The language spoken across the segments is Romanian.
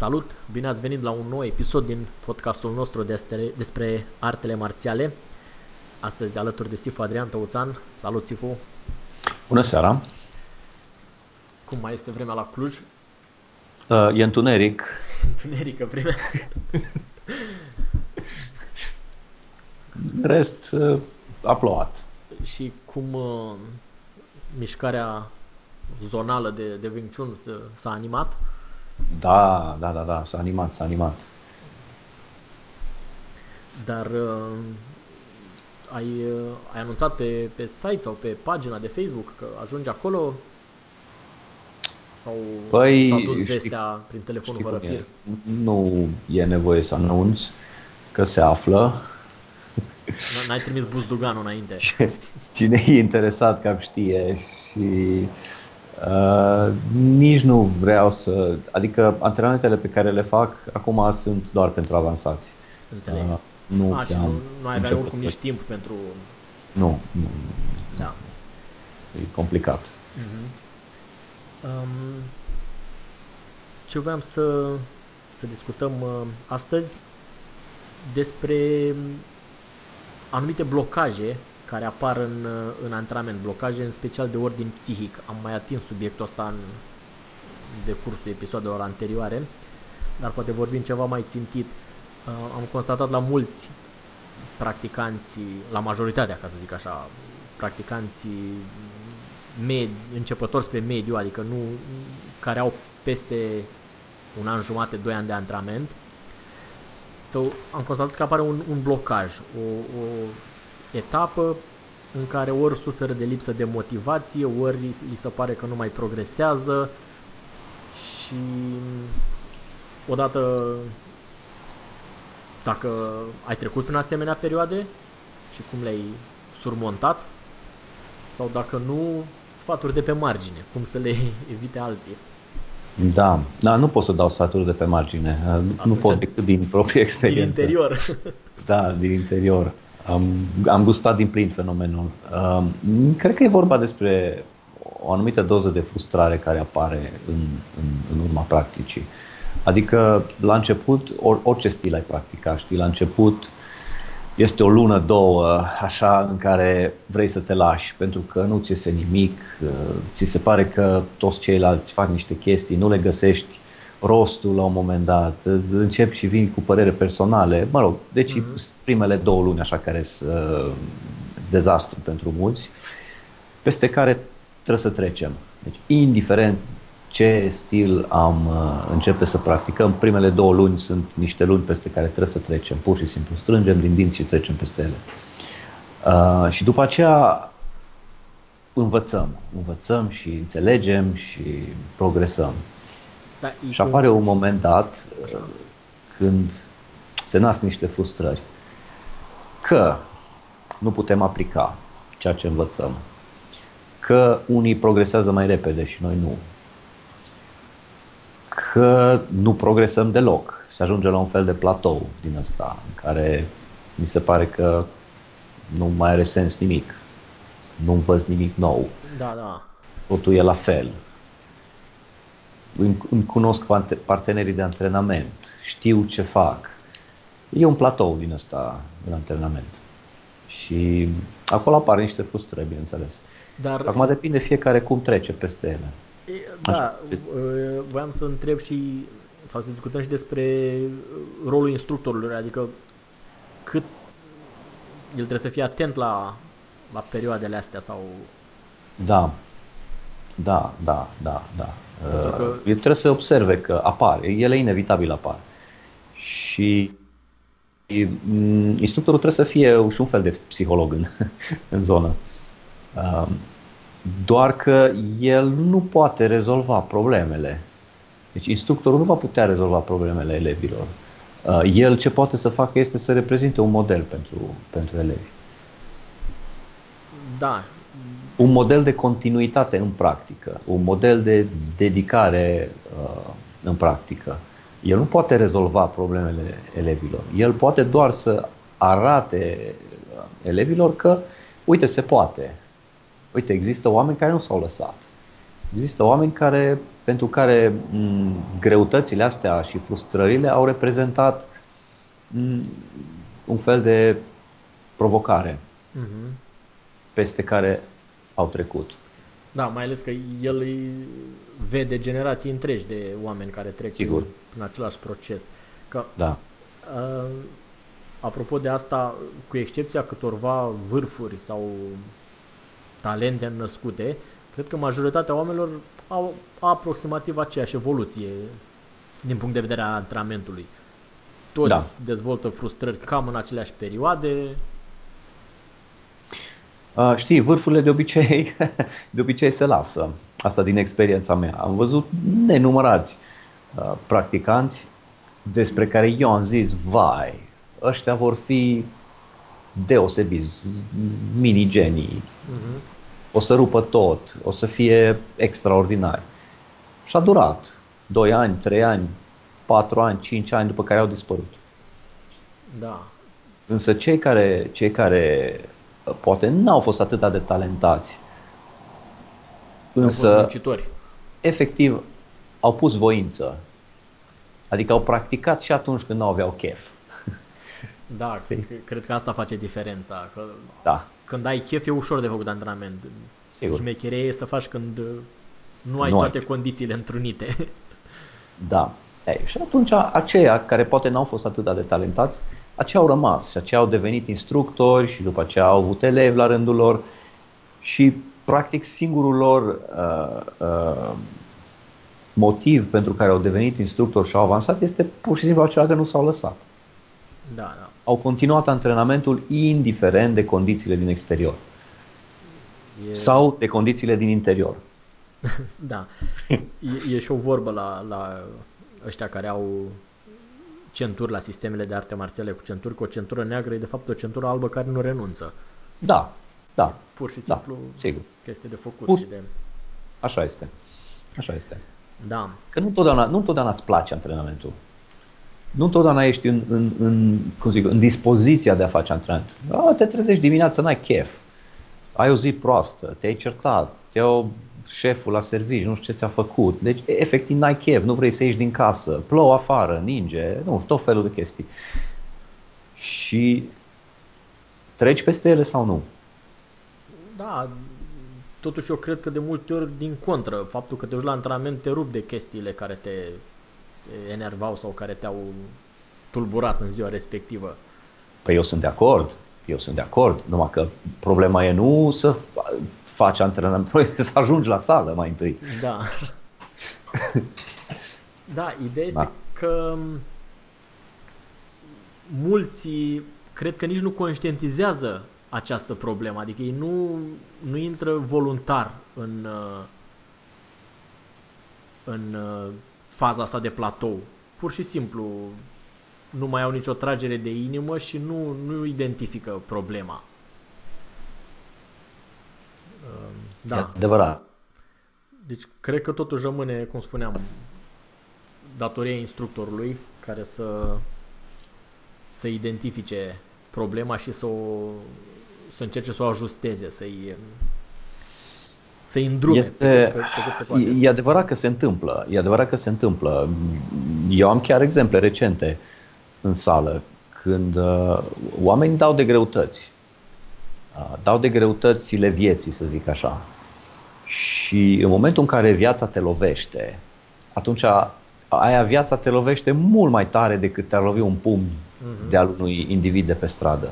Salut! Bine ați venit la un nou episod din podcastul nostru despre, despre artele marțiale. Astăzi alături de Sifu Adrian Tăuțan. Salut, Sifu! Bună seara! Cum mai este vremea la Cluj? Uh, e întuneric. Întunerică vremea. rest, uh, a plouat. Și cum uh, mișcarea zonală de, de Wing Chun s-a animat? Da, da, da, da, s-a animat, s-a animat. Dar uh, ai, uh, ai anunțat pe, pe site sau pe pagina de Facebook că ajungi acolo? Sau păi, s-a dus vestea știi, prin telefonul fără fir? Nu e nevoie să anunț că se află. N-ai trimis buzduganul înainte. Cine e interesat cam știe și uh, nici nu vreau să... Adică antrenamentele pe care le fac acum sunt doar pentru avansați. Înțeleg. Uh, nu, A, și nu, nu ai avea oricum nici timp pentru... Nu, nu. Da. E complicat. Uh-huh. Um, ce vreau să, să discutăm uh, astăzi despre anumite blocaje care apar în, în antrenament, blocaje în special de ordin psihic. Am mai atins subiectul ăsta în decursul episoadelor anterioare, dar poate vorbim ceva mai țintit. Uh, am constatat la mulți practicanți, la majoritatea, ca să zic așa, practicanți med, începători spre mediu, adică nu care au peste un an jumate, doi ani de antrenament, so, am constatat că apare un, un blocaj, o, o etapă în care ori suferă de lipsă de motivație, ori li se pare că nu mai progresează și odată dacă ai trecut în asemenea perioade și cum le-ai surmontat sau dacă nu, sfaturi de pe margine, cum să le evite alții. Da, da, nu pot să dau sfaturi de pe margine, Atunci, nu pot decât din proprie experiență. Din interior. Da, din interior. Am, am gustat din plin fenomenul. Um, cred că e vorba despre o anumită doză de frustrare care apare în, în, în urma practicii. Adică, la început, or, orice stil ai practica, știi, la început este o lună, două, așa, în care vrei să te lași, pentru că nu ți iese nimic, uh, ți se pare că toți ceilalți fac niște chestii, nu le găsești rostul la un moment dat, începi și vin cu părere personale, mă rog, deci mm-hmm. primele două luni așa care sunt uh, dezastru pentru mulți, peste care trebuie să trecem. Deci, indiferent ce stil am uh, începe să practicăm, primele două luni sunt niște luni peste care trebuie să trecem, pur și simplu strângem din dinți și trecem peste ele. Uh, și după aceea învățăm, învățăm și înțelegem și progresăm. Da, și apare un moment dat Așa. Uh, când se nasc niște frustrări. Că nu putem aplica ceea ce învățăm. Că unii progresează mai repede și noi nu. Că nu progresăm deloc. Se ajunge la un fel de platou din ăsta, în care mi se pare că nu mai are sens nimic. Nu învăț nimic nou. Da, da. Totul e la fel îmi cunosc partenerii de antrenament, știu ce fac. E un platou din ăsta în antrenament. Și acolo apar niște frustrări, bineînțeles. Dar, Acum depinde fiecare cum trece peste ele. E, da, uh, voiam să întreb și, sau să discutăm și despre rolul instructorului, adică cât el trebuie să fie atent la, la perioadele astea sau... Da, da, da, da, da. Pentru că- Uh, El trebuie să observe că apar, ele inevitabil apar. Și mm, instructorul trebuie să fie și un fel de psiholog în, în zonă. Um, Doar că el nu poate rezolva problemele. Deci instructorul nu va putea rezolva problemele elevilor. Uh, El ce poate să facă este să reprezinte un model pentru, pentru elevi. Da, un model de continuitate în practică, un model de dedicare uh, în practică. El nu poate rezolva problemele elevilor. El poate doar să arate uh, elevilor că, uite, se poate. Uite, există oameni care nu s-au lăsat. Există oameni care, pentru care m, greutățile astea și frustrările au reprezentat m, un fel de provocare mhm. peste care au trecut. Da, mai ales că el îi vede generații întregi de oameni care trec Sigur. în același proces. Că, Da. uh, apropo de asta, cu excepția câtorva vârfuri sau talente născute, cred că majoritatea oamenilor au aproximativ aceeași evoluție din punct de vedere a antrenamentului. Toți Da. dezvoltă frustrări cam în aceleași perioade. Uh, știi, vârfurile de obicei, de obicei se lasă. Asta din experiența mea. Am văzut nenumărați uh, practicanți despre care eu am zis, vai, ăștia vor fi deosebiți, mini-genii, Mhm. o să rupă tot, o să fie extraordinari. Și a durat 2 ani, 3 ani, 4 ani, 5 ani după care au dispărut. Da. Însă cei care, cei care uh, poate n-au fost atât de talentați, Au fost însă muncitori. efectiv au pus voință. Adică au practicat și atunci când nu aveau chef. Da, cred, cred că asta face diferența. Că Da, când ai chef e ușor de făcut antrenament. Sigur. Șmecheria e să faci când uh, nu ai Nu ai. toate condițiile întrunite. da. Ei, și atunci aceia care poate n-au fost atât de talentați, aceia au rămas și aceia au devenit instructori și după aceea au avut elevi la rândul lor și practic singurul lor uh, uh, motiv pentru care au devenit instructori și au avansat este pur și simplu acela că nu s-au lăsat. da, da. Au continuat antrenamentul indiferent de condițiile din exterior E, sau de condițiile din interior. da. E, e și o vorbă la, la ăștia care au centuri la sistemele de arte marțiale cu centuri, că o centură neagră e de fapt o centură albă care nu renunță. Da, da, Pur și Da, simplu sigur. chestie de făcut Pur- și de... așa este. Așa este. Da, Că nu întotdeauna, nu întotdeauna îți place antrenamentul. Nu întotdeauna ești în, în, în, cum zic, în dispoziția de a face antrenament. A, te trezești dimineața, n-ai chef. Ai o zi proastă, te-ai certat, te iau șeful la serviciu, nu știu ce ți-a făcut. Deci, e- efectiv, n-ai chef, nu vrei să ieși din casă, plouă afară, ninge, nu, tot felul de chestii. Și treci peste ele sau nu? da, totuși eu cred că de multe ori din contră, faptul că te duci la antrenament te rup de chestiile care te enervau sau care te-au tulburat în ziua respectivă. Păi eu sunt de acord, eu sunt de acord, numai că problema e nu să fa- faci antrenament, problema e să ajungi la sală mai întâi. Da. da, ideea este Da. că mulți cred că nici nu conștientizează această problemă, adică ei nu, nu intră voluntar în, uh, în uh, faza asta de platou. Pur și simplu nu mai au nicio tragere de inimă și nu, nu identifică problema. Uh, E Da. adevărat. Deci cred că totuși rămâne, cum spuneam, datoria instructorului care să, să identifice problema și să, o, să încerce să o ajusteze, să-i, să-i îndrume Este, pe, cât, pe, pe cât se poate. e, e adevărat că se întâmplă, e adevărat că se întâmplă. Eu am chiar exemple recente în sală când uh, oamenii dau de greutăți uh, dau de greutățile vieții, să zic așa. Și în momentul în care viața te lovește, atunci aia viața te lovește mult mai tare decât te-ar lovi un pumn uh-huh. de al unui individ de pe stradă.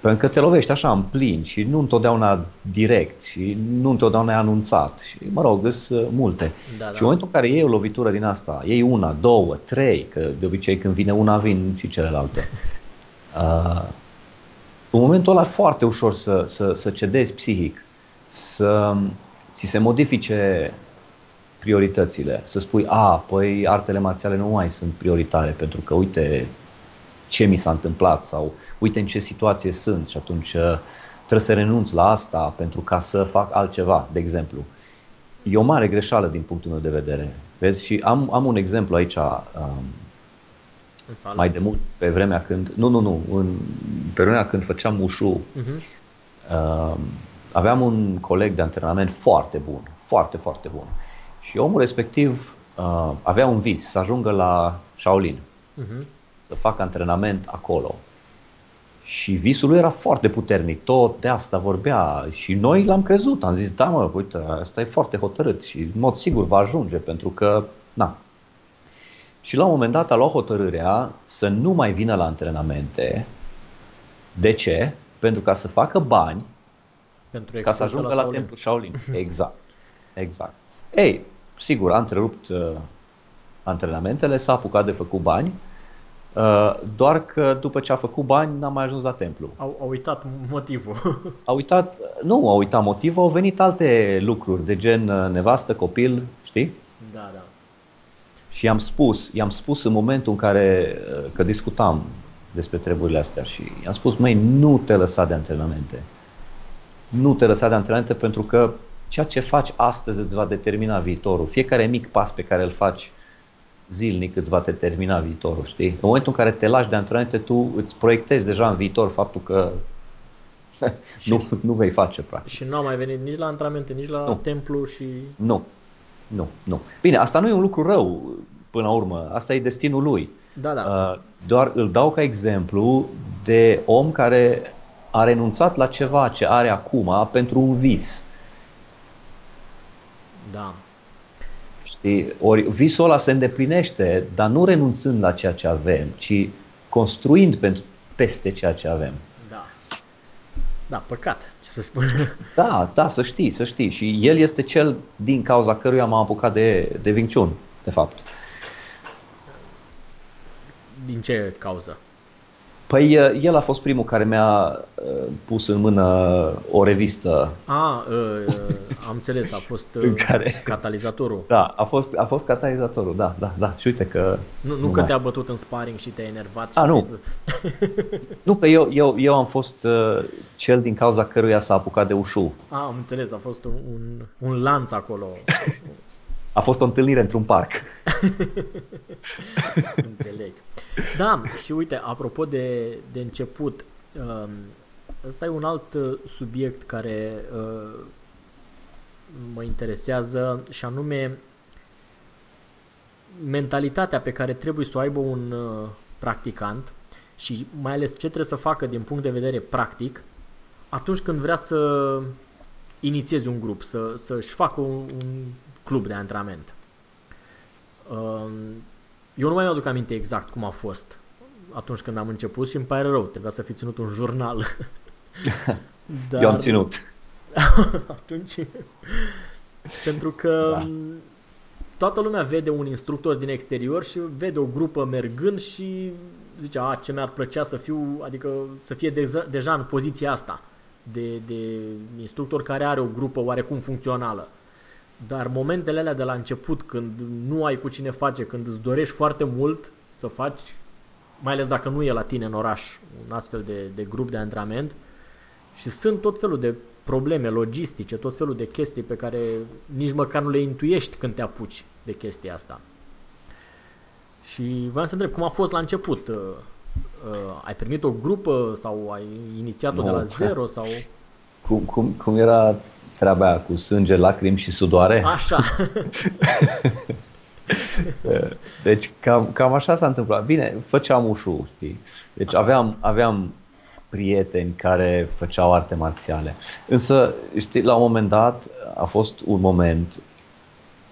Pentru că te lovești așa în plin și nu întotdeauna direct și nu întotdeauna e anunțat. Și, mă rog, sunt multe. Da, da. Și în momentul în care iei o lovitură din asta, iei una, două, trei, că de obicei când vine una vin și celelalte. Uh, în momentul ăla e foarte ușor să, să, să cedezi psihic, să ți se modifice prioritățile, să spui, a, păi artele marțiale nu mai sunt prioritare pentru că uite ce mi s-a întâmplat sau uite în ce situație sunt și atunci uh, trebuie să renunț la asta pentru ca să fac altceva, de exemplu. E o mare greșeală din punctul meu de vedere. Vezi? Și am, am un exemplu aici um, mai de mult, pe vremea când, nu, nu, nu, în, pe vremea când făceam ușu, uh-huh. uh, aveam un coleg de antrenament foarte bun, foarte, foarte bun. Și omul respectiv uh, avea un vis, să ajungă la Shaolin, uh-huh. Să facă antrenament acolo. Și visul lui era foarte puternic, tot de asta vorbea și noi l-am crezut, am zis, da mă, uite, asta e foarte hotărât și în mod sigur va ajunge pentru că, na. Și la un moment dat a luat hotărârea să nu mai vină la antrenamente. De ce? Pentru ca să facă bani pentru ca să ajungă la, la Templu Shaolin. Exact. Exact. Ei, sigur, a întrerupt uh, antrenamentele, s-a apucat de făcut bani, uh, doar că după ce a făcut bani n-a mai ajuns la templu. Au, au uitat motivul. Au uitat, nu au uitat motivul, au venit alte lucruri de gen uh, nevastă, copil, știi? Da, da. Și i-am spus, i-am spus în momentul în care, uh, că discutam despre treburile astea și i-am spus, măi, nu te lăsa de antrenamente. Nu te lăsa de antrenamente pentru că ceea ce faci astăzi îți va determina viitorul. Fiecare mic pas pe care îl faci zilnic îți va determina viitorul, știi? În momentul în care te lași de antrenamente, tu îți proiectezi deja în viitor faptul că nu, nu vei face, practic. Și nu a mai venit nici la antrenamente, nici la nu. templu și... Nu, nu, nu. Bine, asta nu e un lucru rău, până la urmă. Asta e destinul lui. Da, da. Uh, doar îl dau ca exemplu de om care a renunțat la ceva ce are acum pentru un vis. Da. Știi? Ori visul ăla se îndeplinește, dar nu renunțând la ceea ce avem, ci construind pentru, peste ceea ce avem. Da. Da, păcat, ce să spun. Da, da, să știi, să știi. Și el este cel din cauza căruia m-am apucat de, de Wing Chun, de fapt. Din ce cauză? Păi el a fost primul care mi-a pus în mână o revistă. A, uh, am înțeles, a fost în care... catalizatorul. Da, a fost, a fost catalizatorul, da, da, da. Și uite că... Nu, nu, nu că mai... te-a bătut în sparring și te-a enervat. A, nu. nu, că eu, eu, eu am fost uh, cel din cauza căruia s-a apucat de ușu. A, am înțeles, a fost un, un, un lanț acolo. a fost o întâlnire într-un parc. Înțeleg. Da, și uite, apropo de, de început, um, ăsta e un alt uh, subiect care uh, mă interesează și anume mentalitatea pe care trebuie să o aibă un uh, practicant și mai ales ce trebuie să facă din punct de vedere practic atunci când vrea să inițieze un grup, să, să-și facă un, un club de antrenament. Um, eu nu mai mi-aduc aminte exact cum a fost atunci când am început și îmi pare rău, trebuia să fi ținut un jurnal. Dar... Eu am ținut. atunci... Pentru că da. toată lumea vede un instructor din exterior și vede o grupă mergând și zice, a, ce mi-ar plăcea să fiu, adică să fie deja, deja în poziția asta de, de instructor care are o grupă oarecum funcțională. Dar momentele alea de la început, când nu ai cu cine face, când îți dorești foarte mult să faci, mai ales dacă nu e la tine în oraș un astfel de, de grup de antrenament, și sunt tot felul de probleme logistice, tot felul de chestii pe care nici măcar nu le intuiești când te apuci de chestia asta. Și vreau să întreb, cum a fost la început? Uh, uh, ai primit o grupă sau ai inițiat-o no, de la zero? sau? Cum, cum, cum era treaba aia cu sânge, lacrimi și sudoare. Așa. deci cam, cam așa s-a întâmplat. Bine, făceam ușu, știi? Deci aveam, aveam prieteni care făceau arte marțiale. Însă, știi, la un moment dat a fost un moment,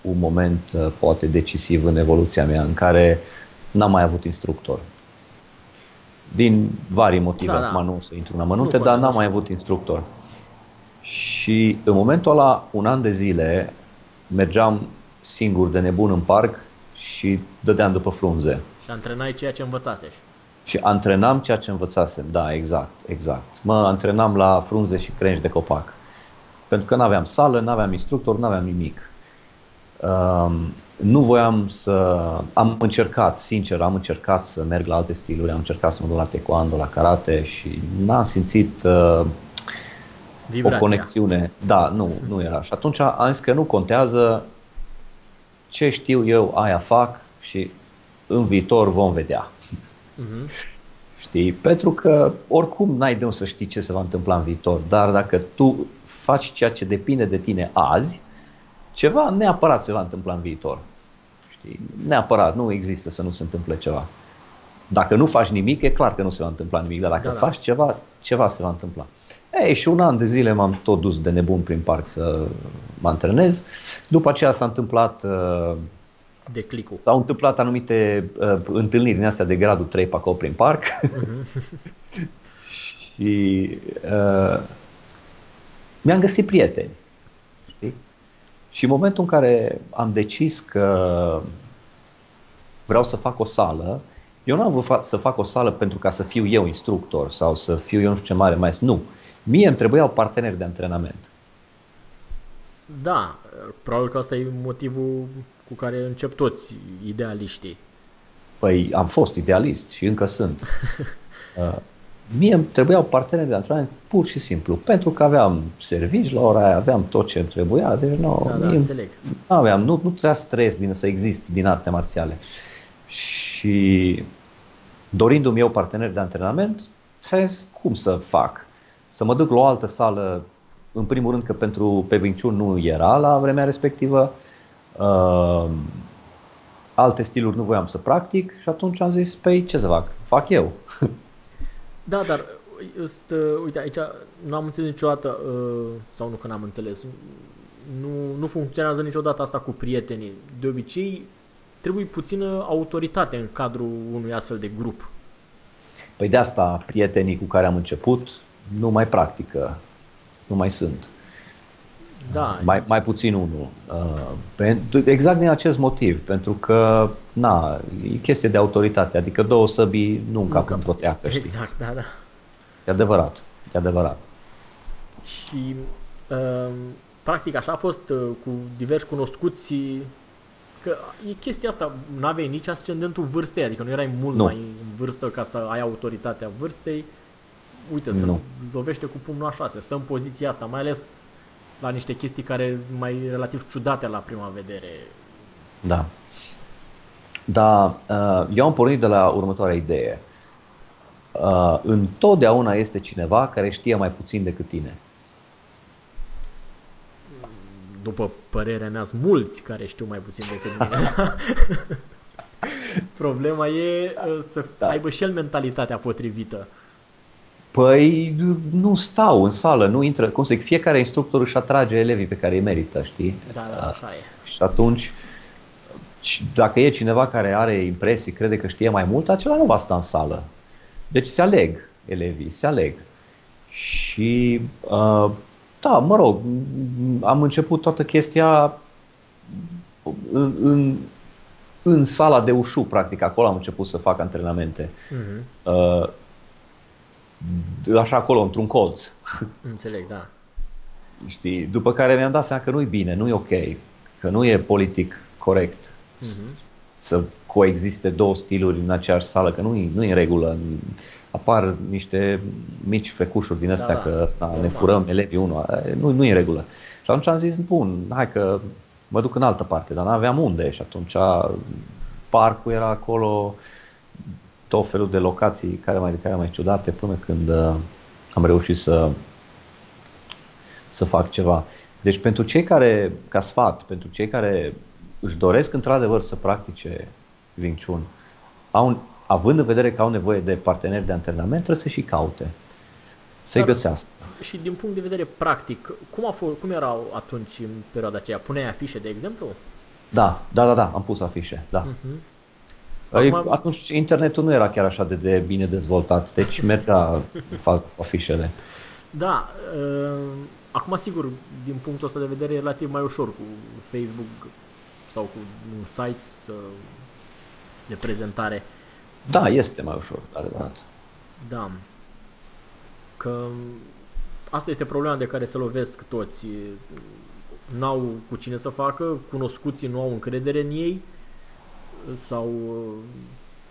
un moment uh, poate decisiv în evoluția mea, în care n-am mai avut instructor. Din vari motive, da, da. acum nu să intru în amănunte, dar n-am mai avut instructor. Și în momentul ăla, un an de zile, mergeam singur de nebun în parc și dădeam după frunze. Și antrenai ceea ce învățasești. Și antrenam ceea ce învățasem, da, exact, exact. Mă antrenam la frunze și crengi de copac. Pentru că nu aveam sală, nu aveam instructor, nu aveam nimic. Um, nu voiam să... Am încercat, sincer, am încercat să merg la alte stiluri, am încercat să mă duc la taekwondo, la karate și n-am simțit uh, o conexiune. Da, nu, nu era. Și atunci am zis că nu contează ce știu eu, aia fac și în viitor vom vedea. Uh-huh. Știi? Pentru că oricum n-ai de unde să știi ce se va întâmpla în viitor, dar dacă tu faci ceea ce depinde de tine azi, ceva neapărat se va întâmpla în viitor. Știi? Neapărat, nu există să nu se întâmple ceva. Dacă nu faci nimic, e clar că nu se va întâmpla nimic, dar dacă da, da. faci ceva, ceva se va întâmpla. Ei, și un an de zile m-am tot dus de nebun prin parc să mă antrenez. După aceea s-a întâmplat uh, declicul. S-au întâmplat anumite uh, întâlniri din astea de gradul 3 pe acolo prin parc. Uh-huh. și uh, mi-am găsit prieteni. Știi? Și în momentul în care am decis că vreau să fac o sală, eu nu am vrut să fac o sală pentru ca să fiu eu instructor sau să fiu eu nu știu ce mare maestru. Nu. Mie îmi trebuiau parteneri de antrenament. Da, probabil că asta e motivul cu care încep toți idealiștii. Păi am fost idealist și încă sunt. Uh, mie îmi trebuiau parteneri de antrenament pur și simplu, pentru că aveam servici la ora aia, aveam tot ce îmi trebuia, deci nu, da, da, înțeleg. aveam, nu, nu trebuia stres din să exist din arte marțiale. Și dorindu-mi eu parteneri de antrenament, cum să fac? Să mă duc la o altă sală, în primul rând că pentru pe Wing nu era la vremea respectivă, uh, alte stiluri nu voiam să practic și atunci am zis, păi ce să fac? Fac eu. Da, dar este, uite, aici nu am înțeles niciodată, uh, sau nu că n-am înțeles, nu, nu funcționează niciodată asta cu prietenii. De obicei, trebuie puțină autoritate în cadrul unui astfel de grup. Păi de asta prietenii cu care am început nu mai practică, nu mai sunt. Da. Mai, mai puțin unul. Uh, exact din acest motiv, pentru că na, e chestie de autoritate, adică două săbii nu încap într-o teacă. Exact, da, da. E adevărat, e adevărat. Și uh, practic așa a fost uh, cu diversi cunoscuți că e chestia asta, nu aveai nici ascendentul vârstei, adică nu erai mult nu. mai în vârstă ca să ai autoritatea vârstei. Uite, se lovește cu pumnul așa, se stă în poziția asta, mai ales la niște chestii care sunt mai relativ ciudate la prima vedere. Da. Da, uh, eu am pornit de la următoarea idee. Uh, întotdeauna este cineva care știe mai puțin decât tine. După părerea mea, sunt mulți care știu mai puțin decât mine. Problema e uh, să da. aibă și el mentalitatea potrivită. Păi nu stau în sală, nu intră, cum să zic, fiecare instructor își atrage elevii pe care îi merită, știi? Da, da, așa e. Și atunci, dacă e cineva care are impresii, crede că știe mai mult, acela nu va sta în sală. Deci se aleg elevii, se aleg. Și, uh, da, mă rog, am început toată chestia în, în, în sala de ușu, practic, acolo am început să fac antrenamente. Uh-huh. Uh, așa acolo, într-un colț. Înțeleg, da. Știi? După care mi-am dat seama că nu-i bine, nu-i ok, că nu e politic corect uh-huh. să coexiste două stiluri în aceeași sală, că nu-i, nu-i în regulă. Apar niște mici fecușuri din astea da, că da, ne furăm elevii unul, nu, nu e în regulă. Și atunci am zis, bun, hai că mă duc în altă parte, dar n-aveam unde și atunci parcul era acolo, tot felul de locații care mai, care mai ciudate până când uh, am reușit să, să fac ceva. Deci pentru cei care, ca sfat, pentru cei care își doresc într-adevăr să practice Wing Chun, au, având în vedere că au nevoie de parteneri de antrenament, trebuie să și caute. să-i Dar- găsească. Și din punct de vedere practic, cum, a fost, cum erau atunci în perioada aceea? Puneai afișe, de exemplu? Da, da, da, da, am pus afișe, da. Mhm. Păi, Acum- Atunci internetul nu era chiar așa de, de bine dezvoltat, deci mergea fac afișele. Da, uh, acum sigur, din punctul ăsta de vedere e relativ mai ușor cu Facebook sau cu un site să, de prezentare. Da, este mai ușor, adevărat. Da. Că asta este problema de care se lovesc toți. N-au cu cine să facă, cunoscuții nu au încredere în ei sau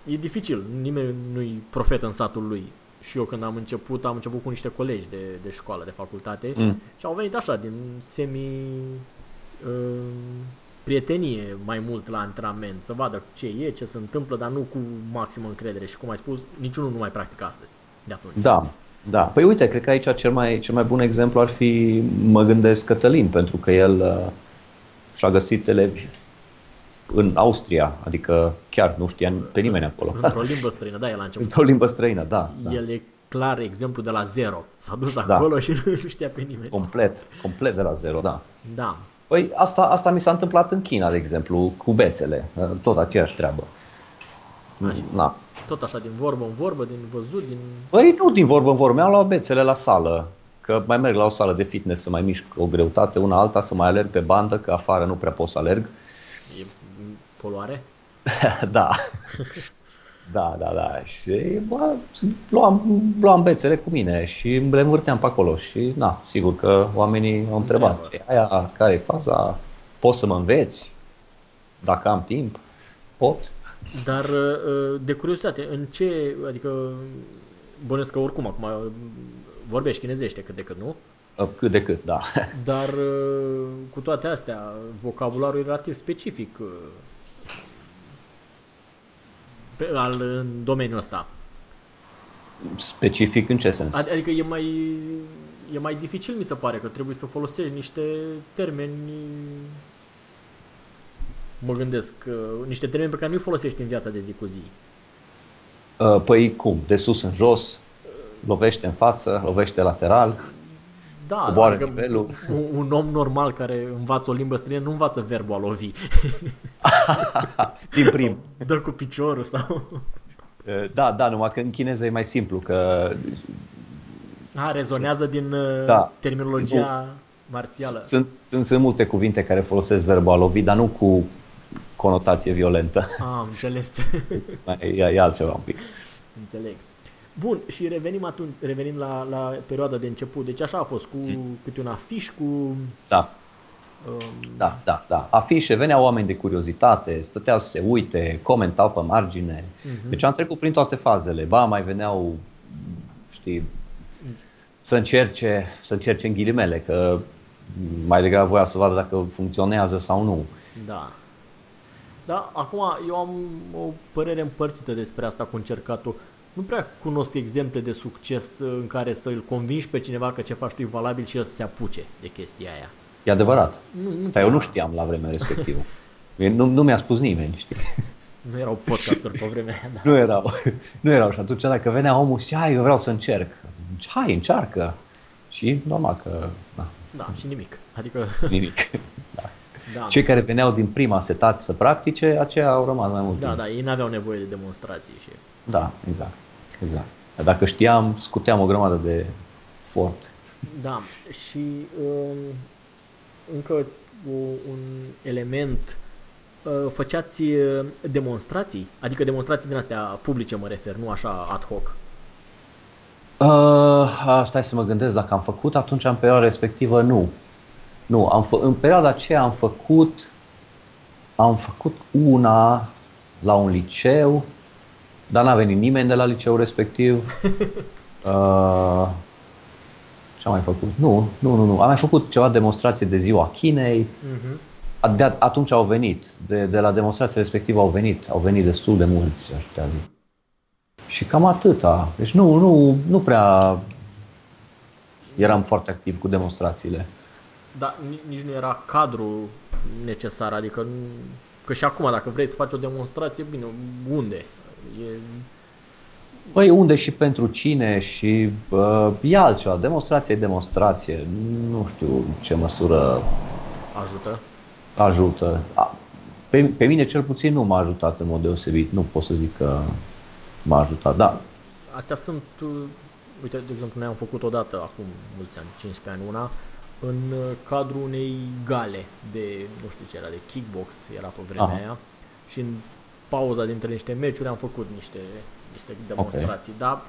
e dificil, nimeni nu-i profet în satul lui. Și eu când am început, am început cu niște colegi de, de școală, de facultate Mm. și au venit așa, din semi uh, prietenie mai mult la antrenament, să vadă ce e, ce se întâmplă, dar nu cu maximă încredere. Și cum ai spus, niciunul nu mai practică astăzi, de atunci. Da, da. Păi uite, cred că aici cel mai, cel mai bun exemplu ar fi, mă gândesc, Cătălin, pentru că el uh, și-a găsit elevi în Austria, adică chiar nu știa pe nimeni acolo. Într-o limbă străină, da, el a început. Într-o limbă străină, da. da. El e clar exemplu de la zero. S-a dus Da. acolo și nu știa pe nimeni. Complet, complet de la zero, da. Da. Păi asta, asta mi s-a întâmplat în China, de exemplu, cu bețele, uh, tot aceeași treabă. Așa. Na. Tot așa, din vorbă în vorbă, din văzut, din... Păi nu din vorbă în vorbă, mi-am luat bețele la sală, că mai merg la o sală de fitness să mai mișc o greutate, una alta, să mai alerg pe bandă, că afară nu prea pot să alerg. E poluare? da. Da, da, da. Și bă, luam, luam bețele cu mine și le învârteam pe acolo și na, sigur că oamenii au întrebat, Întreabă. "Ce, aia, care e faza? Poți să mă înveți? Dacă am timp? Pot? Dar uh, de curiozitate, în ce, adică bănuiesc că oricum acum uh, vorbești chinezește cât de cât, nu? Cât de cât, da. Dar uh, cu toate astea, vocabularul e relativ specific uh, pe, al, în domeniul ăsta. Specific în ce sens? Ad- Adică e mai, e mai dificil, mi se pare, că trebuie să folosești niște termeni, mă gândesc, uh, niște termeni pe care nu-i folosești în viața de zi cu zi. Uh, Păi cum? De sus în jos? Lovește în față? Lovește lateral? Da, Coboară adică nivelul. un, un om normal care învață o limbă străină nu învață verbul a lovi. Din prim. Dă cu piciorul sau... Uh, Da, da, numai că în chineză e mai simplu, că A, rezonează din uh, Da. terminologia marțială. sunt, sunt, sunt multe cuvinte care folosesc verbul a lovi, dar nu cu conotație violentă. Am înțeles. Mai- E, e altceva un pic. Înțeleg. Bun, și revenim atunci, revenim la, la perioada de început. Deci așa a fost, cu câte un afiș, cu... Da, Um, da, da, da. Afișe, veneau oameni de curiozitate, stăteau să se uite, comentau pe margine. Deci am trecut prin toate fazele. Ba, mai veneau, știi, să încerce, să încerce în ghilimele, că mai degrabă voia să vadă dacă funcționează sau nu. da. Da, acum eu am o părere împărțită despre asta cu încercatul. Nu prea cunosc exemple de succes în care să-l convingi pe cineva că ce faci tu e valabil și el să se apuce de chestia aia. E adevărat. Nu, nu, Dar eu nu prea- știam la vremea respectivă. Mie Nu, nu mi-a spus nimeni, știi? Nu erau podcasturi pe vremea aia, da. Nu erau. Nu erau. Și atunci dacă venea omul și hai, eu vreau să încerc. Hai, încearcă. Și normal că na, Da, și nimic. Adică, nimic. da, Cei care veneau din prima setați să practice, aceia au rămas mai mult da, timp. da, ei n-aveau nevoie de demonstrații și... da, exact. Exact. Dar Dacă știam, scuteam o grămadă de fort. Da, și um, încă o, un element, uh, făceați uh, demonstrații, adică demonstrații din astea publice mă refer, nu așa ad hoc. Uh, stai să mă gândesc dacă am făcut atunci în perioada respectivă, nu. Nu, am fă, în perioada aceea am făcut am făcut una la un liceu, dar n-a venit nimeni de la liceul respectiv. Uh, ce am mai făcut? Nu, nu, nu, nu. Am mai făcut ceva demonstrație de ziua Chinei. Uh-huh. De atunci au venit, de, de la demonstrația respectivă au venit, au venit destul de mulți, aș putea zice. Și cam atâta. Deci nu, nu, nu prea eram foarte activ cu demonstrațiile. Dar ni- nici nu era cadru necesar, adică nu, că și acum dacă vrei să faci o demonstrație, bine, unde? E, Păi unde și pentru cine și uh, e altceva. Demonstrație e demonstrație. Nu știu ce măsură Ajută. ajută. A, Pe, pe mine cel puțin nu m-a ajutat în mod deosebit. Nu pot să zic că m-a ajutat. Da, Astea sunt, uh, uite, de exemplu, noi am făcut odată, acum mulți ani, 15 ani una, în uh, cadrul unei gale de, nu știu ce era, de kickbox, era pe vremea Aha. aia, și în pauza dintre niște meciuri am făcut niște, niște demonstrații, dar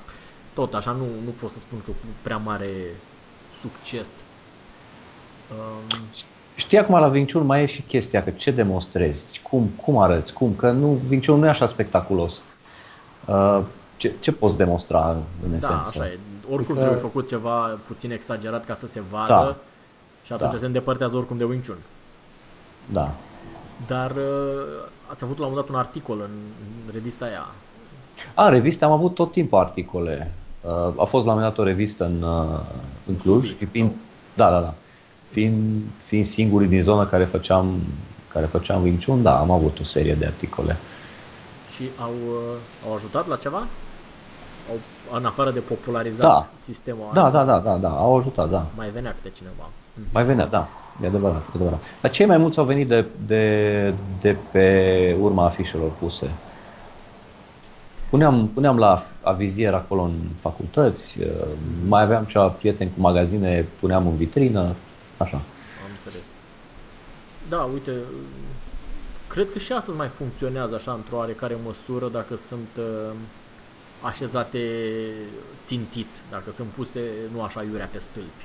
tot așa nu, nu pot să spun că cu prea mare succes. Um, Știi acum la Wing Chun mai e și chestia că ce demonstrezi, cum, cum arăți, cum, că nu, Wing Chun nu e așa spectaculos. Uh, ce, ce poți demonstra în da, esență? așa e. Oricum Că- trebuie făcut ceva puțin exagerat ca să se vadă Da. și atunci Da. se îndepărtează oricum de Wing Chun. Da. Dar uh, ați avut la un moment dat un articol în, în revista aia. A, reviste, am avut tot timpul articole. Uh, a fost la un moment dat o revistă în, uh, în Cluj Subiect, și fiind, sau? da, da, da. Fiind, fiind singurii din zonă care făceam, care făceam Wing Chun, da, am avut o serie de articole. Și au, uh, au ajutat la ceva? Au, în afară de popularizat Da. sistemul Da, da, da, da, da, au ajutat, da. mai venea câte cineva. Mhm. Mai venea, da, e adevărat, e adevărat. Dar cei mai mulți au venit de, de, de pe urma afișelor puse. Puneam, puneam la avizier acolo în facultăți, uh, mai aveam ceva prieteni cu magazine, puneam în vitrină, așa. Am înțeles. Da, uite, cred că și astăzi mai funcționează așa într-o oarecare măsură dacă sunt uh, așezate țintit, dacă sunt puse nu așa iurea pe stâlpi.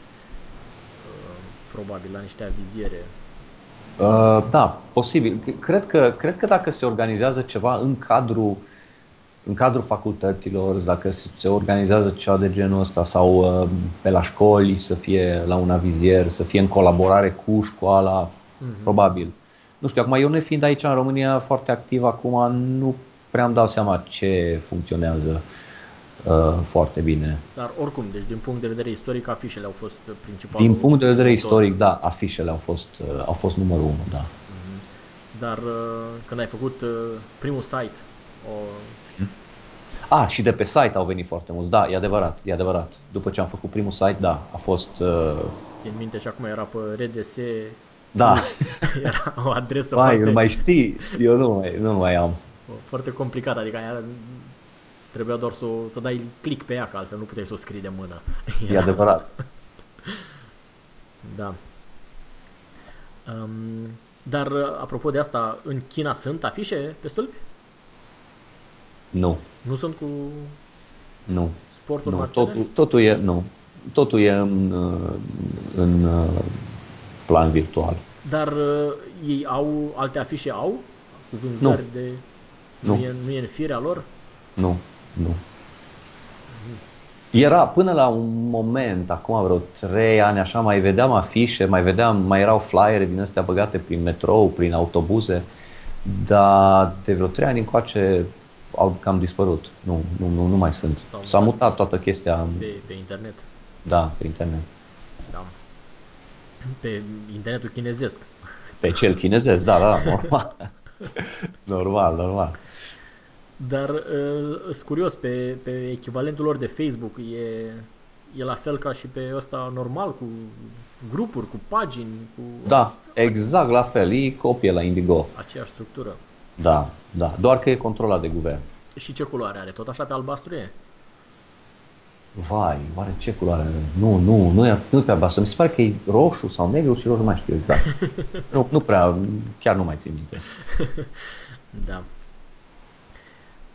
Uh, probabil la niște aviziere. Uh, da, posibil. C- Cred că, cred că dacă se organizează ceva în cadrul, în cadrul facultăților, dacă se- se organizează ceva de genul ăsta sau uh, pe la școli să fie la un avizier, să fie în colaborare cu școala, probabil. Nu știu, acum eu ne fiind aici în România foarte activ acum, nu prea îmi dau seama ce funcționează uh, foarte bine. Dar oricum, deci din punct de vedere istoric, afișele au fost uh, principalul Din punct de vedere motor. istoric, da, afișele au fost, uh, au fost numărul unu, da. Dar uh, când ai făcut uh, primul site, o, A, și de pe site au venit foarte mulți. Da, e adevărat, e adevărat. După ce am făcut primul site, da, a fost... Uh, țin minte și acum era pe RDS, da, era o adresă vai, foarte, îl mai știi? Eu nu mai, nu mai am. foarte complicată, adică aia trebuia doar să, o- să dai click pe ea, că altfel nu puteai să o scrii de mână. E adevărat. Da. Um, dar, uh, apropo de asta, în China sunt afișe pe stâlpi? Nu, Nu sunt cu nu, sporturi nu. marțiale? Totul, totul e, nu. Totul e în, uh, în uh, plan virtual. Dar uh, ei au, alte afișe au? Cu vânzări de... Nu. Nu e, nu e în firea lor? Nu, nu. Era până la un moment, acum vreo trei ani, așa, mai vedeam afișe, mai vedeam, mai erau flyere din astea băgate prin metrou, prin autobuze, dar de vreo trei ani încoace au cam dispărut. Nu, nu, nu, nu mai sunt. S-au S-a mutat. mutat toată chestia, în- Pe, pe internet? da, pe internet. Da. Pe internetul chinezesc. Pe cel chinezesc, da, da, da, normal. normal, normal. Dar uh, sunt curios, pe, pe echivalentul lor de Facebook e, e la fel ca și pe ăsta normal, cu grupuri, cu pagini, cu Da, exact la fel, e copie la Indigo. aceeași structură. Da, da, doar că e controlat de guvern. Și ce culoare are? Tot așa pe albastru e? Vai, oare ce culoare are? Nu, nu, nu e, nu e pe albastru. Mi se pare că e roșu sau negru și roșu, nu mai știu exact. nu, nu prea, chiar nu mai țin minte. Da.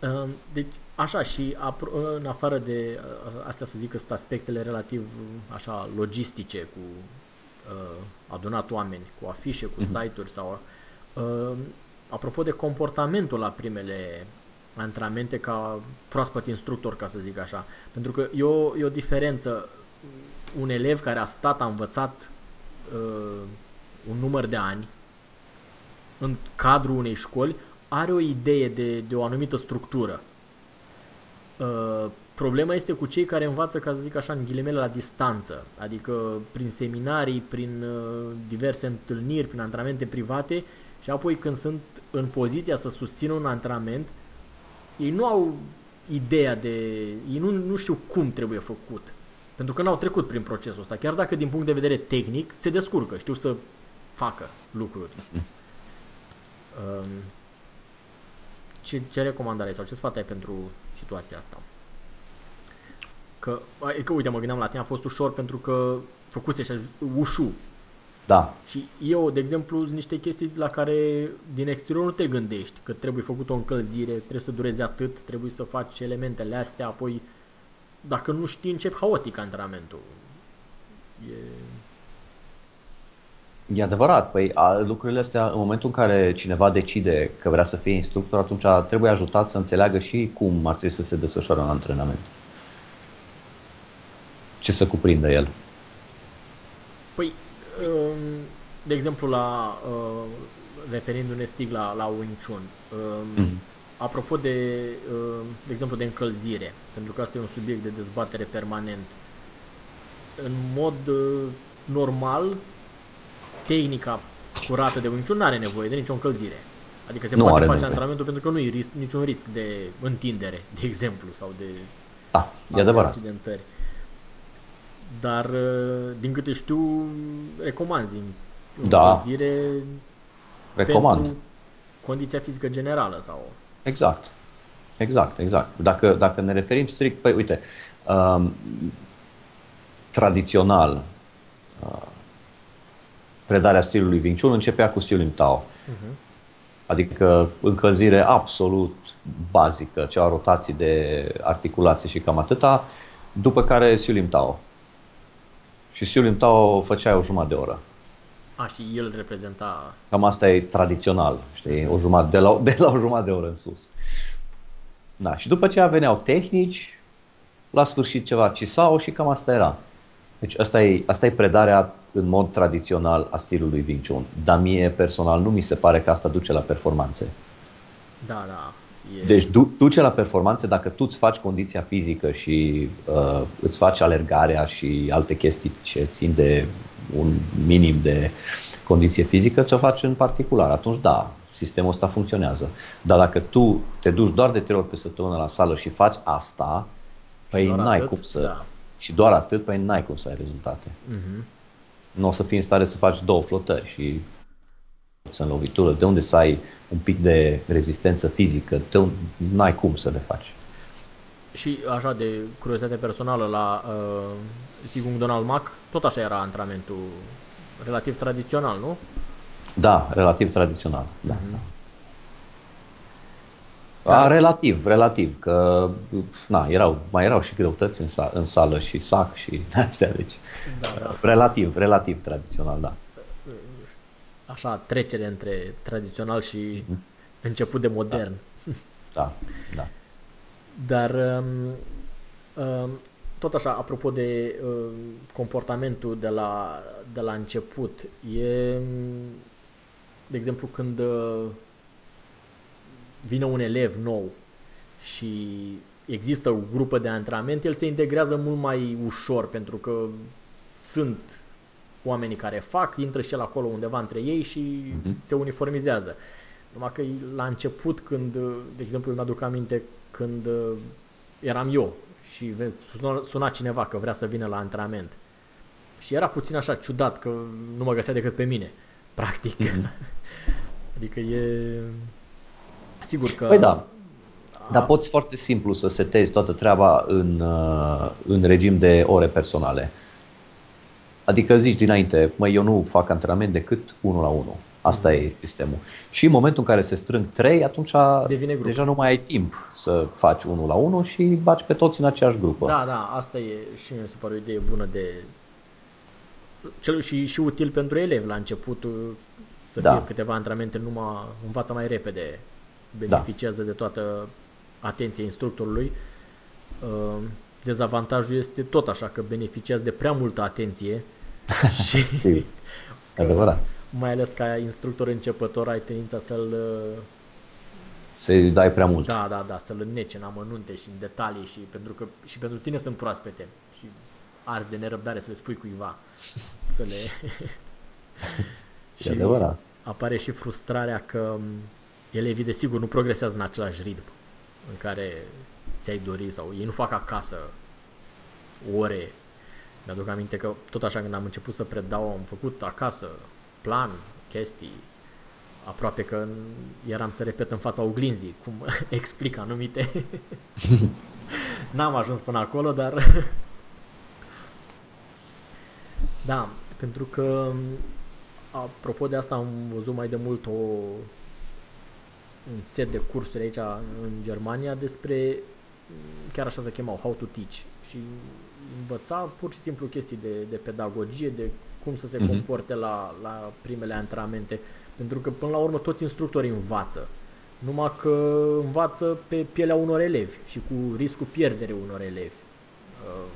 Uh, Deci, așa, și apro- în afară de uh, astea să zic că sunt aspectele relativ uh, așa logistice cu uh, adunat oameni, cu afișe, cu site-uri sau uh, apropo de comportamentul la primele antrenamente ca proaspăt instructor, ca să zic așa. Pentru că e o, e o diferență. Un elev care a stat, a învățat uh, un număr de ani în cadrul unei școli are o idee de, de o anumită structură. Uh, problema este cu cei care învață, ca să zic așa, în ghilimele la distanță, adică prin seminarii, prin uh, diverse întâlniri, prin antrenamente private și apoi când sunt în poziția să susțină un antrenament, ei nu au ideea de... Ei nu, nu știu cum trebuie făcut. Pentru că n-au trecut prin procesul ăsta. Chiar dacă din punct de vedere tehnic se descurcă, știu să facă lucruri. Um, ce, ce recomandare ai sau ce sfat ai pentru situația asta? Că, e că uite, mă gândeam la tine, a fost ușor pentru că făcuse așa ușu. Da. Și eu, de exemplu, sunt niște chestii la care din exterior nu te gândești, că trebuie făcut o încălzire, trebuie să dureze atât, trebuie să faci elementele astea, apoi dacă nu știi, încep haotic antrenamentul. E... E adevărat, păi a, lucrurile astea, în momentul în care cineva decide că vrea să fie instructor, atunci trebuie ajutat să înțeleagă și cum ar trebui să se desfășoare un antrenament. Ce să cuprindă el. Păi, um, de exemplu, la, uh, referindu-ne stig la, la Wing Chun, mm-hmm. apropo de, uh, de exemplu, de încălzire, pentru că asta e un subiect de dezbatere permanent, în mod uh, normal, tehnica curată de Wing Chun nu are nevoie de nicio încălzire. Adică se nu poate face nevoie. antrenamentul pentru că nu e risc, niciun risc de întindere, de exemplu, sau de da, e adevărat. accidentări. Dar, uh, din câte știu, recomanzi da. încălzire Recomand. pentru condiția fizică generală sau... Exact. Exact, exact. Dacă, dacă ne referim strict, păi uite, um, tradițional, uh, predarea stilului Wing Chun începea cu Siu Lim Tao. Uh-huh. Adică încălzire absolut bazică, cea rotații de articulație și cam atâta, după care Siu Lim Tao. Și Siu Lim Tao făcea o jumătate de oră. A, și el reprezenta... Cam asta e tradițional, știi, o jumătate, de, la, de la o jumătate de oră în sus. Da, și după aceea veneau tehnici, la sfârșit ceva Cisao și cam asta era. Deci asta e, asta e predarea în mod tradițional a stilului Wing Chun. Dar mie personal nu mi se pare că asta duce la performanțe. Da, da. E... Deci du- duce la performanțe dacă tu îți faci condiția fizică și uh, îți faci alergarea și alte chestii ce țin de un minim de condiție fizică, ți-o faci în particular. Atunci da, sistemul ăsta funcționează. Dar dacă tu te duci doar de trei ori pe săptămână la sală și faci asta, păi n-ai atât, cum să... Da. Și doar atât, păi n-ai cum să ai rezultate. Uh-huh. Nu o să fii în stare să faci două flotări și în lovitură, de unde să ai un pic de rezistență fizică, nu ai cum să le faci. Și așa de curiozitate personală la uh, Sigung Donald Mac, tot așa era antrenamentul relativ tradițional, nu? Da, relativ tradițional. Da. Uh-huh. Da. A, relativ, relativ, că na, erau, mai erau și greutăți în, sa, în sală și sac și astea, deci da, da. relativ, relativ tradițional, da. Așa, trecere între tradițional și mm-hmm. început de modern. Da, da. da. Dar um, um, tot așa, apropo de um, comportamentul de la, de la început, e, de exemplu, când uh, vine un elev nou și există o grupă de antrenament, el se integrează mult mai ușor pentru că sunt oamenii care fac, intră și el acolo undeva între ei și uh-huh. se uniformizează. Numai că la început, când, de exemplu, îmi aduc aminte când uh, eram eu și suna, suna cineva că vrea să vină la antrenament și era puțin așa ciudat că nu mă găsea decât pe mine, practic. Uh-huh. adică e Sigur că... Păi da. Dar poți foarte simplu să setezi toată treaba în, uh, în regim de ore personale. Adică zici dinainte, măi, eu nu fac antrenament decât 1 la 1. Asta mm. e sistemul. Și în momentul în care se strâng 3, atunci Devine grup. deja nu mai ai timp să faci 1 la 1 și baci pe toți în aceeași grupă. Da, da, asta e și mi se pare o idee bună de cel și, și util pentru elevi la început să da. fie câteva antrenamente numai învață mai repede beneficiază da. de toată atenția instructorului. Uh, dezavantajul este tot așa că beneficiază de prea multă atenție și adevărat. mai ales ca instructor începător ai tendința să-l uh, să-i dai prea mult. Da, da, da, să-l înnece în amănunte și în detalii și pentru că și pentru tine sunt proaspete și arzi de nerăbdare să le spui cuiva să le și adevărat. apare și frustrarea că elevii desigur nu progresează în același ritm. în care ți-ai dori sau ei nu fac acasă ore. Mi-aduc aminte că tot așa când am început să predau am făcut acasă plan, chestii, aproape că eram să repet în fața oglinzii, cum explic anumite. N-am ajuns până acolo, dar... da, pentru că apropo de asta am văzut mai de mult o, un set de cursuri aici în Germania despre, chiar așa se chemau, How to Teach și învăța pur și simplu chestii de, de pedagogie, de cum să se uh-huh. comporte la, la primele antrenamente. Pentru că până la urmă toți instructorii învață. Numai că învață pe pielea unor elevi și cu riscul pierderii unor elevi. Uh,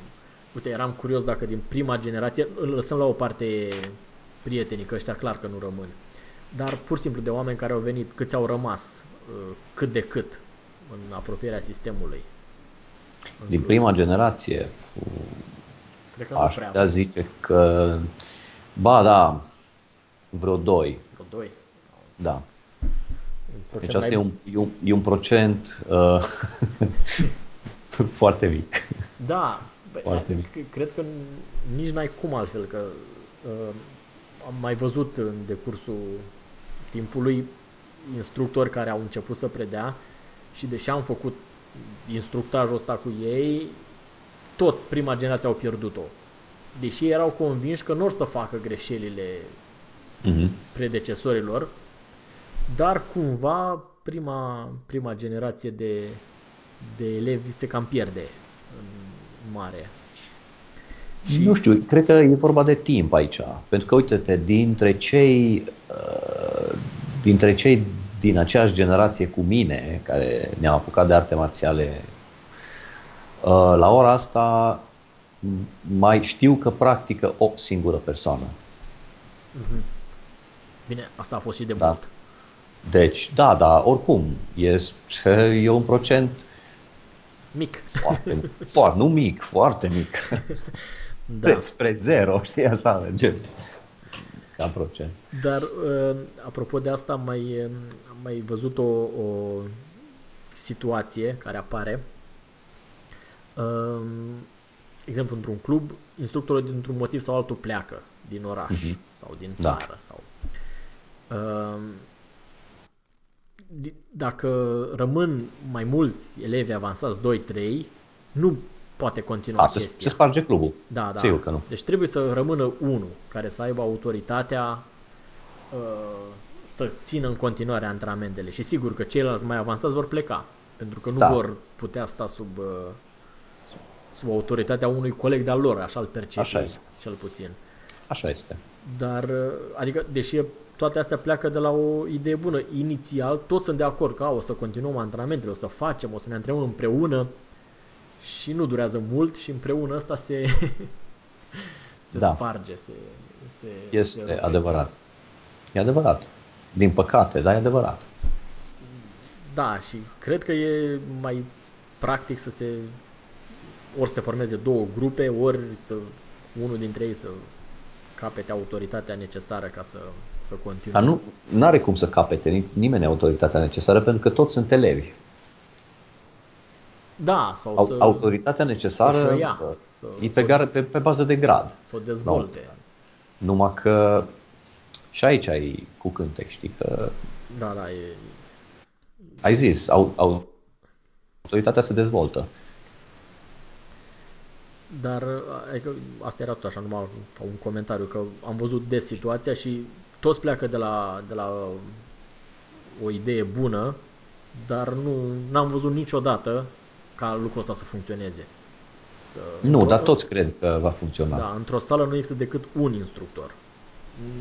uite, eram curios dacă din prima generație, îl lăsăm la o parte prietenii, că ăștia clar că nu rămân. Dar pur și simplu de oameni care au venit, câți au rămas, uh, cât de cât în apropierea sistemului. Din prima generație, Cred că aș putea zice că, ba da, vreo doi. Vreo doi? Da. Deci asta mai... e, un, e, un, e un procent uh, foarte mic. Da, foarte mic. cred că nici n-ai cum altfel, că uh, am mai văzut în decursul timpului instructori care au început să predea și deși am făcut instructajul ăsta cu ei, tot prima generație au pierdut-o. Deși erau convinși că nu or să facă greșelile uh-huh. predecesorilor, dar cumva prima, prima generație de, de elevi se cam pierde în mare. Și... Nu știu, cred că e vorba de timp aici. Pentru că, uite-te, dintre cei, uh, dintre cei din aceeași generație cu mine, care ne-am apucat de arte marțiale, uh, la ora asta mai știu că practică o singură persoană. Mm-hmm. Bine, asta a fost și de da. mult. Deci, da, da, oricum, e, e un procent mic. Foarte, foarte, nu mic, foarte mic. Da. Spre, spre zero, știi, așa merge. Ca procent. Dar, uh, apropo de asta, am mai, am mai văzut o, o situație care apare. Um, exemplu, într-un club, instructorul dintr-un motiv sau altul pleacă din oraș uh-huh. sau din da. țară. Da. sau uh, Dacă rămân mai mulți elevi avansați, 2-3, nu poate continua A, chestia. Se, se sparge clubul. Da, da. Sigur că nu. Deci trebuie să rămână unul care să aibă autoritatea uh, să țină în continuare antrenamentele. Și sigur că ceilalți mai avansați vor pleca, pentru că nu da. vor putea sta sub uh, sub autoritatea unui coleg de-al lor, așa îl percep așa este. cel puțin. Așa este. Dar, adică, deși toate astea pleacă de la o idee bună. Inițial, toți sunt de acord că a, o să continuăm antrenamentele, o să facem, o să ne antrenăm împreună și nu durează mult și împreună ăsta se, se da. sparge, se, se Este se adevărat. E adevărat. Din păcate, dar e adevărat. Da, și cred că e mai practic să se ori să formeze două grupe, ori să unul dintre ei să capete autoritatea necesară ca să, să continue. Dar nu are cum să capete nimeni autoritatea necesară pentru că toți sunt elevi. Da, sau Au, să, autoritatea necesară să ia, să, e pe, să, pe, pe bază de grad. Să o dezvolte. No. Numai că și aici ai cu cântec, știi că... Da, da, e... Ai zis, au, au, autoritatea se dezvoltă. Dar adică, asta era tot așa, numai un comentariu, că am văzut des situația și toți pleacă de la, de la o idee bună, dar nu am văzut niciodată ca lucrul ăsta să funcționeze. Să, nu, dar toți cred că va funcționa. Da, într-o sală nu există decât un instructor.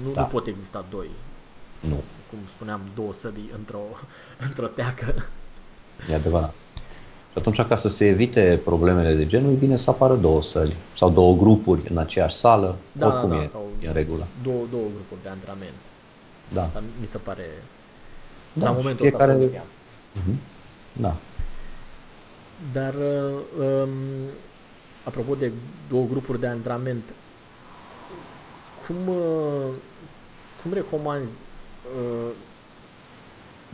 Nu, da. nu pot exista doi. Nu. Cum spuneam, două săbii într-o, într-o teacă. E adevărat. Și atunci, ca să se evite problemele de genul, e bine să apară două săli sau două grupuri în aceeași sală, da, oricum da, da, e, sau e în regulă. Două, două grupuri de antrenament. Da. Asta mi se pare, da, la momentul fiecare... ăsta, uh-huh. Da. Dar, um, apropo de două grupuri de antrenament, cum, uh, cum recomanzi uh,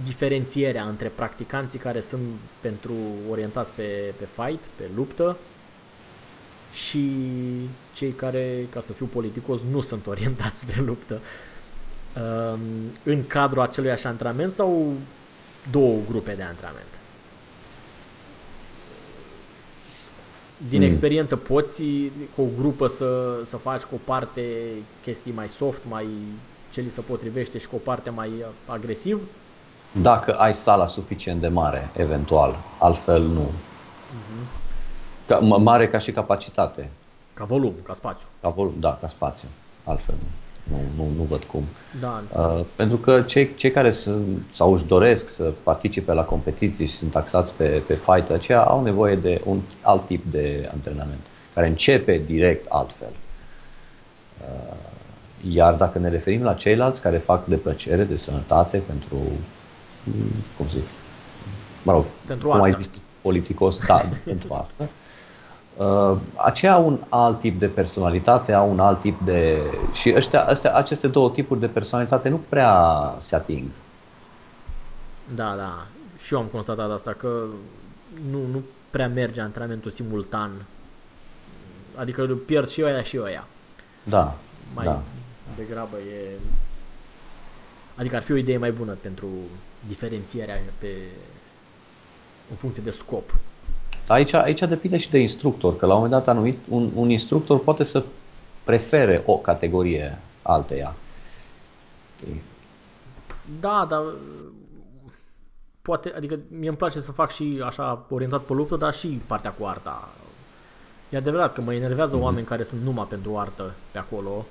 diferențierea între practicanții care sunt pentru orientați pe, pe fight, pe luptă și cei care, ca să fiu politicos, nu sunt orientați spre luptă um, în cadrul acelui așa antrenament sau două grupe de antrenament? Din mm. experiență poți cu o grupă să, să faci cu o parte chestii mai soft, mai ce li se potrivește și cu o parte mai agresiv? Dacă ai sala suficient de mare, eventual, altfel nu. Uh-huh. Ca, mare ca și capacitate. Ca volum, ca spațiu. Ca volum, da, ca spațiu. Altfel nu. Nu, nu, nu văd cum. Da. Uh, pentru că cei, cei care sunt, sau își doresc să participe la competiții și sunt taxați pe, pe fight, aceia au nevoie de un alt tip de antrenament, care începe direct altfel. Uh, iar dacă ne referim la ceilalți care fac de plăcere, de sănătate, pentru, cum zic, mă rog, pentru cum ai zis, politicos, da, pentru asta, Uh, aceia au un alt tip de personalitate, au un alt tip de... Și ăștia, astea, aceste două tipuri de personalitate nu prea se ating. Da, da. Și eu am constatat asta, că nu, nu prea merge antrenamentul simultan. Adică pierd și aia și aia. Da, Mai da. degrabă e... Adică ar fi o idee mai bună pentru diferențierea pe... în funcție de scop. Aici, aici depinde și de instructor, că la un moment dat anumit, un, un instructor poate să prefere o categorie alteia. Da, dar poate, adică mie îmi place să fac și așa orientat pe luptă, dar și partea cu arta. E adevărat că mă enervează mm-hmm. oameni care sunt numai pentru artă pe acolo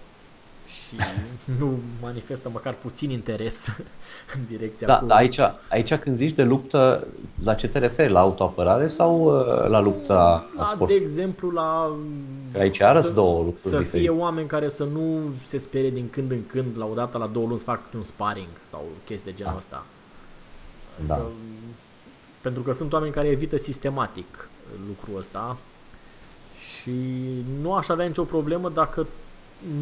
și nu manifestă măcar puțin interes în direcția Da, cu... da aici, aici când zici de luptă, la ce te referi? La autoapărare sau uh, la lupta la sport? De exemplu, la... Că aici arăți să, două lucruri Să diferite. fie oameni care să nu se sperie din când în când, la o dată, la două luni, să facă un sparring sau chestii de genul Da. ăsta. Da. Că, pentru că sunt oameni care evită sistematic lucrul ăsta și nu aș avea nicio problemă dacă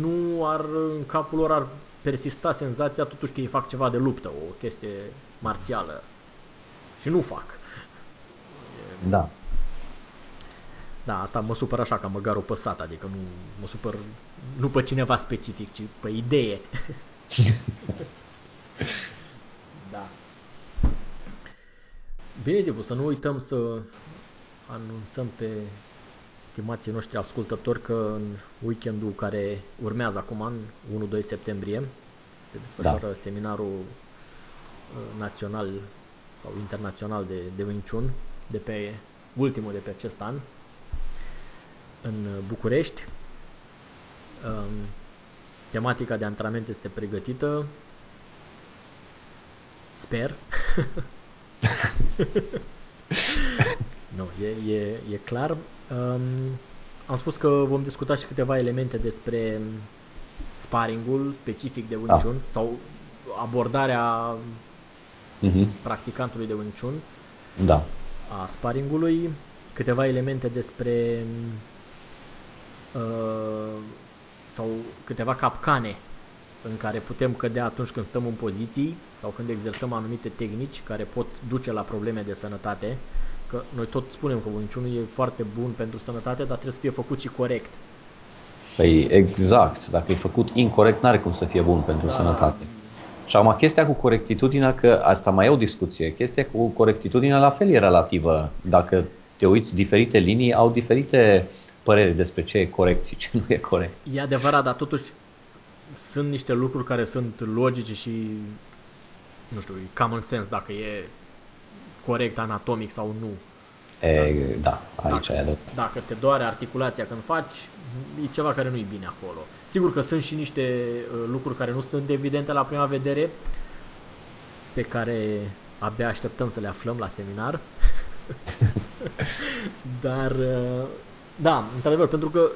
nu ar, în capul lor ar persista senzația totuși că ei fac ceva de luptă, o chestie marțială. Și nu fac. Da. Da, asta mă supăr așa ca măgarul păsat, adică nu mă supăr nu pe cineva specific, ci pe idee. da. Bine Zivu, să nu uităm să anunțăm pe stimații noștri ascultători că în weekendul care urmează acum, în 1-2 septembrie, se desfășoară da. seminarul uh, național sau internațional de, de Wing Chun, de pe ultimul de pe acest an, în București. Um, tematica de antrenament este pregătită. Sper. nu, e, e, e clar. Um, am spus că vom discuta și câteva elemente despre sparringul specific de Wing Da. Chun sau abordarea Mhm. practicantului de Wing Chun Da. a sparringului, câteva elemente despre uh, sau câteva capcane în care putem cădea atunci când stăm în poziții sau când exersăm anumite tehnici care pot duce la probleme de sănătate. Că noi tot spunem că Wing Chun e foarte bun pentru sănătate, dar trebuie să fie făcut și corect. Păi exact. Dacă e făcut incorrect, n-are cum să fie bun pentru Da. sănătate. Și acum chestia cu corectitudinea, că asta mai e o discuție, chestia cu corectitudinea la fel e relativă. Dacă te uiți, diferite linii au diferite păreri despre ce e corect și ce nu e corect. E adevărat, dar totuși sunt niște lucruri care sunt logice și nu știu, e common sense dacă e corect anatomic sau nu. E, da, aici Dacă- e adevărat. Dacă te doare articulația când faci, e ceva care nu e bine acolo. Sigur că sunt și niște uh, lucruri care nu sunt evidente la prima vedere, pe care abia așteptăm să le aflăm la seminar. Dar, uh, da, într-adevăr, pentru că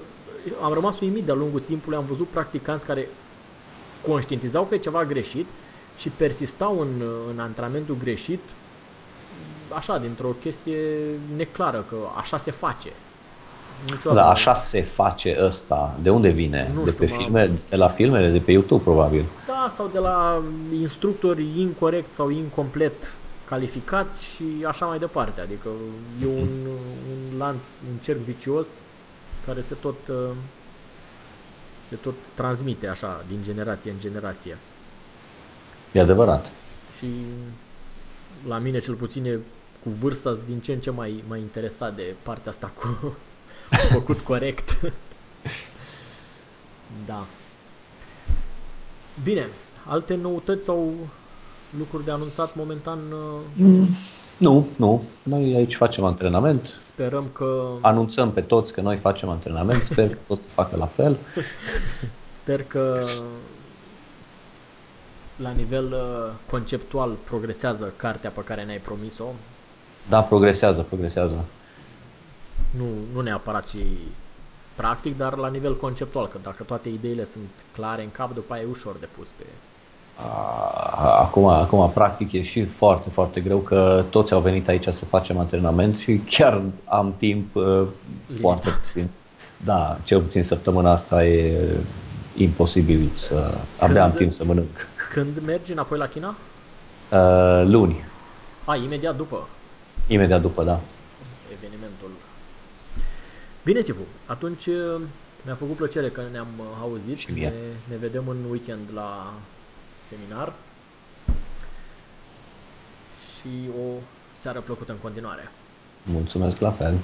am rămas uimit de-a lungul timpului, am văzut practicanți care conștientizau că e ceva greșit și persistau în, în antrenamentul greșit așa, dintr-o chestie neclară, că așa se face. Niciodată. Da, așa se face ăsta. De unde vine? Nu de știu, pe mă- filme, de la filmele de pe YouTube, probabil. Da, sau de la instructori incorrect sau incomplet calificați și așa mai departe. Adică e un, un lanț, un cerc vicios care se tot, uh, se tot transmite așa din generație în generație. E adevărat. Și la mine cel puțin e cu vârsta sunt din ce în ce mai, mai interesat de partea asta cu, cu făcut corect. da. Bine, alte noutăți sau lucruri de anunțat momentan uh, Nu, nu. Noi aici facem antrenament. sperăm că Anunțăm pe toți că noi facem antrenament. Sper că toți să facă la fel. sper că la nivel uh, conceptual progresează cartea pe care ne-ai promis-o. Da, progresează, progresează. Nu, nu neapărat și practic, dar la nivel conceptual, că dacă toate ideile sunt clare în cap, după aia e ușor de pus pe... A- Acum, acum, practic, e și foarte, foarte greu că toți au venit aici să facem antrenament și chiar am timp uh, foarte puțin. Da, cel puțin săptămâna asta e imposibil să... Abia am Când- timp să mănânc. Când mergi înapoi la China? Uh, luni, A, imediat după imediat după, da. evenimentul. Bine, Sifu, atunci uh, mi-a făcut plăcere că ne-am uh, auzit. Și mie. Ne, ne vedem în weekend la seminar. Și o seară plăcută în continuare. Mulțumesc la fel.